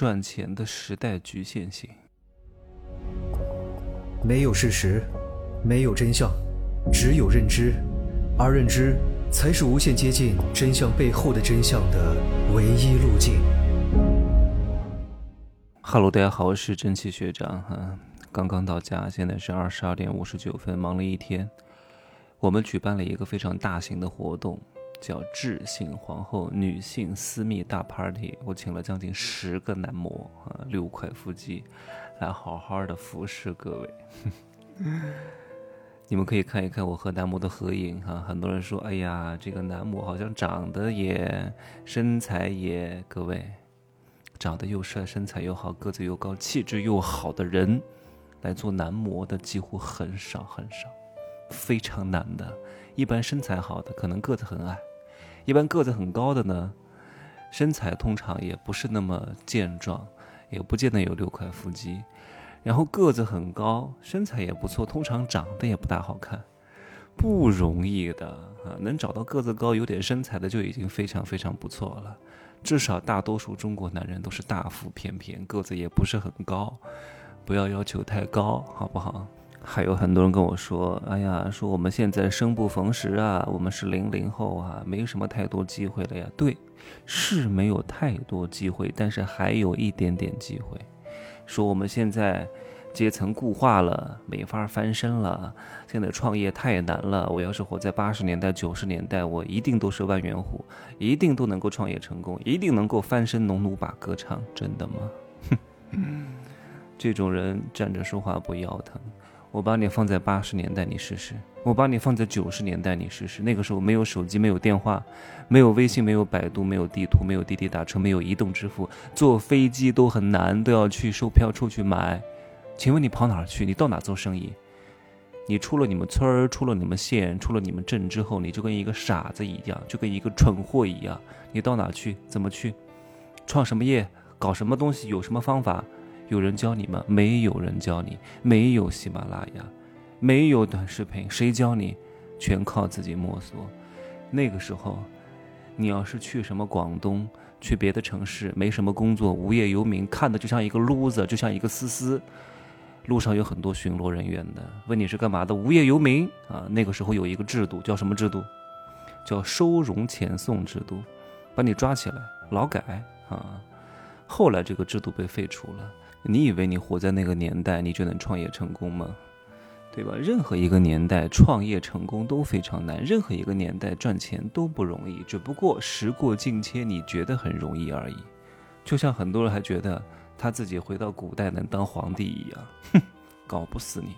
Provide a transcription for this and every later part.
赚钱的时代局限性。没有事实，没有真相，只有认知，而认知才是无限接近真相背后的真相的唯一路径。Hello，大家好，我是蒸汽学长哈，刚刚到家，现在是二十二点五十九分，忙了一天。我们举办了一个非常大型的活动，叫“智性皇后女性私密大 party”。我请了将近十个男模啊，六块腹肌。来好好的服侍各位，你们可以看一看我和男模的合影哈。很多人说，哎呀，这个男模好像长得也，身材也，各位，长得又帅，身材又好，个子又高，气质又好的人，来做男模的几乎很少很少，非常难的。一般身材好的可能个子很矮，一般个子很高的呢，身材通常也不是那么健壮。也不见得有六块腹肌，然后个子很高，身材也不错，通常长得也不大好看，不容易的啊！能找到个子高、有点身材的就已经非常非常不错了。至少大多数中国男人都是大腹便便，个子也不是很高，不要要求太高，好不好？还有很多人跟我说：“哎呀，说我们现在生不逢时啊，我们是零零后啊，没有什么太多机会了呀。”对。是没有太多机会，但是还有一点点机会。说我们现在阶层固化了，没法翻身了。现在创业太难了。我要是活在八十年代、九十年代，我一定都是万元户，一定都能够创业成功，一定能够翻身农奴把歌唱。真的吗？哼，这种人站着说话不腰疼。我把你放在八十年代，你试试；我把你放在九十年代，你试试。那个时候没有手机，没有电话，没有微信，没有百度，没有地图，没有滴滴打车，没有移动支付，坐飞机都很难，都要去售票处去买。请问你跑哪儿去？你到哪做生意？你出了你们村儿，出了你们县，出了你们镇之后，你就跟一个傻子一样，就跟一个蠢货一样。你到哪去？怎么去？创什么业？搞什么东西？有什么方法？有人教你吗？没有人教你，没有喜马拉雅，没有短视频，谁教你？全靠自己摸索。那个时候，你要是去什么广东，去别的城市，没什么工作，无业游民，看的就像一个 loser，就像一个思思。路上有很多巡逻人员的，问你是干嘛的？无业游民啊。那个时候有一个制度，叫什么制度？叫收容遣送制度，把你抓起来劳改啊。后来这个制度被废除了。你以为你活在那个年代，你就能创业成功吗？对吧？任何一个年代创业成功都非常难，任何一个年代赚钱都不容易。只不过时过境迁，你觉得很容易而已。就像很多人还觉得他自己回到古代能当皇帝一样，哼，搞不死你。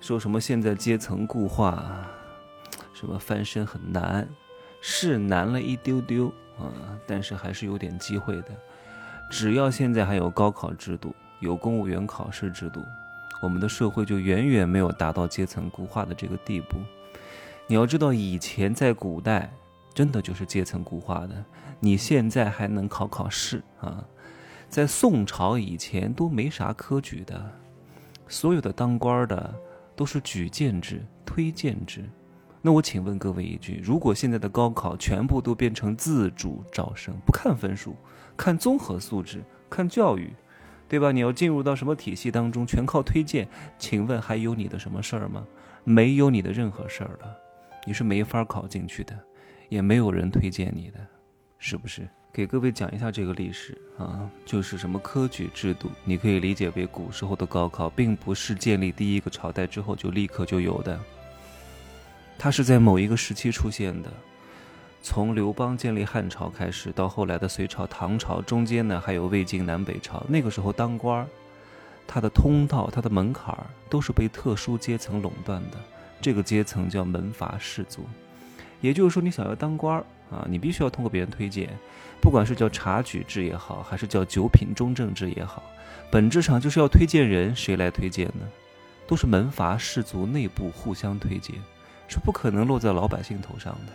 说什么现在阶层固化，什么翻身很难，是难了一丢丢啊，但是还是有点机会的。只要现在还有高考制度，有公务员考试制度，我们的社会就远远没有达到阶层固化的这个地步。你要知道，以前在古代，真的就是阶层固化的。你现在还能考考试啊？在宋朝以前都没啥科举的，所有的当官的都是举荐制、推荐制。那我请问各位一句：如果现在的高考全部都变成自主招生，不看分数？看综合素质，看教育，对吧？你要进入到什么体系当中，全靠推荐。请问还有你的什么事儿吗？没有你的任何事儿了，你是没法考进去的，也没有人推荐你的，是不是？给各位讲一下这个历史啊，就是什么科举制度，你可以理解为古时候的高考，并不是建立第一个朝代之后就立刻就有的，它是在某一个时期出现的。从刘邦建立汉朝开始，到后来的隋朝、唐朝，中间呢还有魏晋南北朝。那个时候当官儿，他的通道、他的门槛儿都是被特殊阶层垄断的。这个阶层叫门阀士族。也就是说，你想要当官儿啊，你必须要通过别人推荐，不管是叫察举制也好，还是叫九品中正制也好，本质上就是要推荐人。谁来推荐呢？都是门阀士族内部互相推荐，是不可能落在老百姓头上的。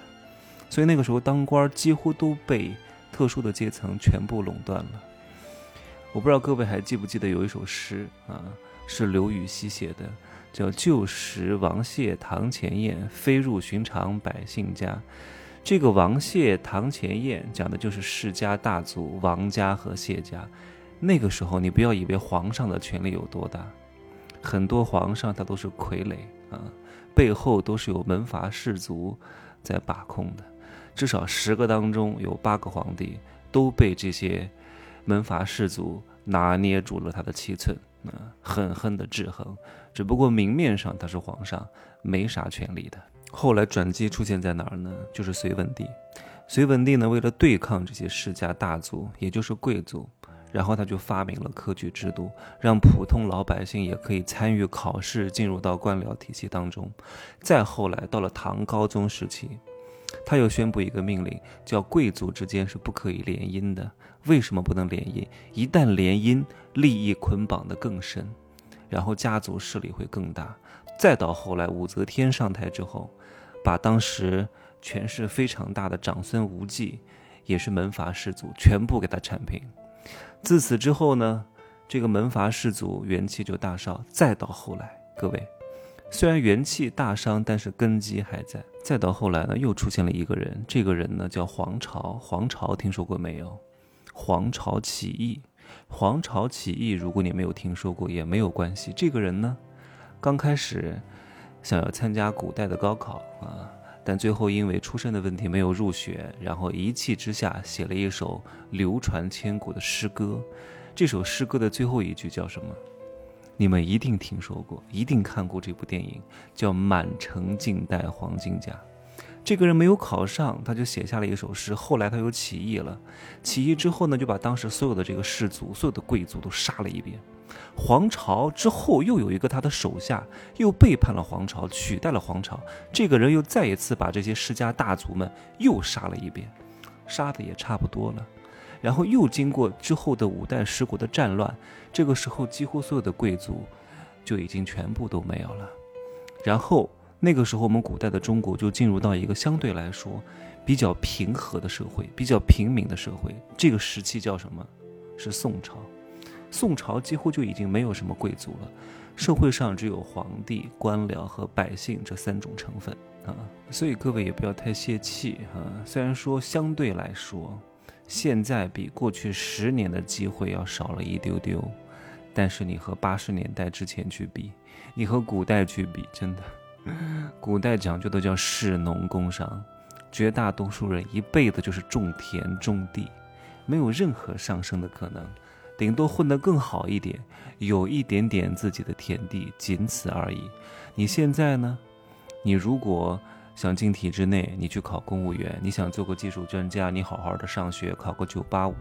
所以那个时候当官几乎都被特殊的阶层全部垄断了。我不知道各位还记不记得有一首诗啊，是刘禹锡写的，叫“旧时王谢堂前燕，飞入寻常百姓家”。这个王谢堂前燕讲的就是世家大族王家和谢家。那个时候，你不要以为皇上的权力有多大，很多皇上他都是傀儡啊，背后都是有门阀士族在把控的。至少十个当中有八个皇帝都被这些门阀士族拿捏住了他的七寸，啊，狠狠的制衡。只不过明面上他是皇上，没啥权利的。后来转机出现在哪儿呢？就是隋文帝。隋文帝呢，为了对抗这些世家大族，也就是贵族，然后他就发明了科举制度，让普通老百姓也可以参与考试，进入到官僚体系当中。再后来到了唐高宗时期。他又宣布一个命令，叫贵族之间是不可以联姻的。为什么不能联姻？一旦联姻，利益捆绑的更深，然后家族势力会更大。再到后来，武则天上台之后，把当时权势非常大的长孙无忌，也是门阀士族，全部给他铲平。自此之后呢，这个门阀士族元气就大伤。再到后来，各位。虽然元气大伤，但是根基还在。再到后来呢，又出现了一个人，这个人呢叫黄巢。黄巢听说过没有？黄巢起义。黄巢起义，如果你没有听说过也没有关系。这个人呢，刚开始想要参加古代的高考啊，但最后因为出身的问题没有入学，然后一气之下写了一首流传千古的诗歌。这首诗歌的最后一句叫什么？你们一定听说过，一定看过这部电影，叫《满城尽带黄金甲》。这个人没有考上，他就写下了一首诗。后来他又起义了，起义之后呢，就把当时所有的这个士族、所有的贵族都杀了一遍。皇朝之后又有一个他的手下又背叛了皇朝，取代了皇朝。这个人又再一次把这些世家大族们又杀了一遍，杀的也差不多了。然后又经过之后的五代十国的战乱，这个时候几乎所有的贵族就已经全部都没有了。然后那个时候我们古代的中国就进入到一个相对来说比较平和的社会，比较平民的社会。这个时期叫什么？是宋朝。宋朝几乎就已经没有什么贵族了，社会上只有皇帝、官僚和百姓这三种成分啊。所以各位也不要太泄气啊。虽然说相对来说。现在比过去十年的机会要少了一丢丢，但是你和八十年代之前去比，你和古代去比，真的，古代讲究的叫士农工商，绝大多数人一辈子就是种田种地，没有任何上升的可能，顶多混得更好一点，有一点点自己的田地，仅此而已。你现在呢？你如果。想进体制内，你去考公务员；你想做个技术专家，你好好的上学，考个九八五，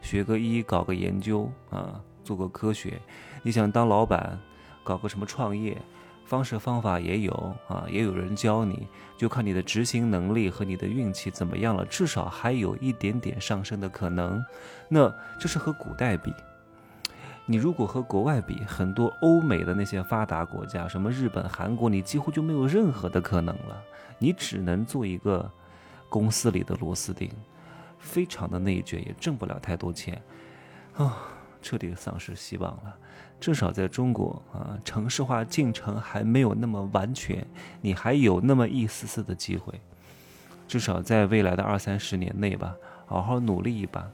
学个医，搞个研究啊，做个科学。你想当老板，搞个什么创业，方式方法也有啊，也有人教你，就看你的执行能力和你的运气怎么样了。至少还有一点点上升的可能。那这是和古代比。你如果和国外比，很多欧美的那些发达国家，什么日本、韩国，你几乎就没有任何的可能了。你只能做一个公司里的螺丝钉，非常的内卷，也挣不了太多钱，啊，彻底丧失希望了。至少在中国啊，城市化进程还没有那么完全，你还有那么一丝丝的机会。至少在未来的二三十年内吧，好好努力一把，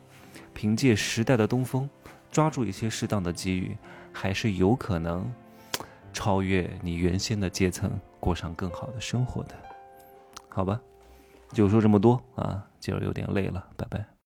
凭借时代的东风。抓住一些适当的机遇，还是有可能超越你原先的阶层，过上更好的生活的，好吧？就说这么多啊，今儿有点累了，拜拜。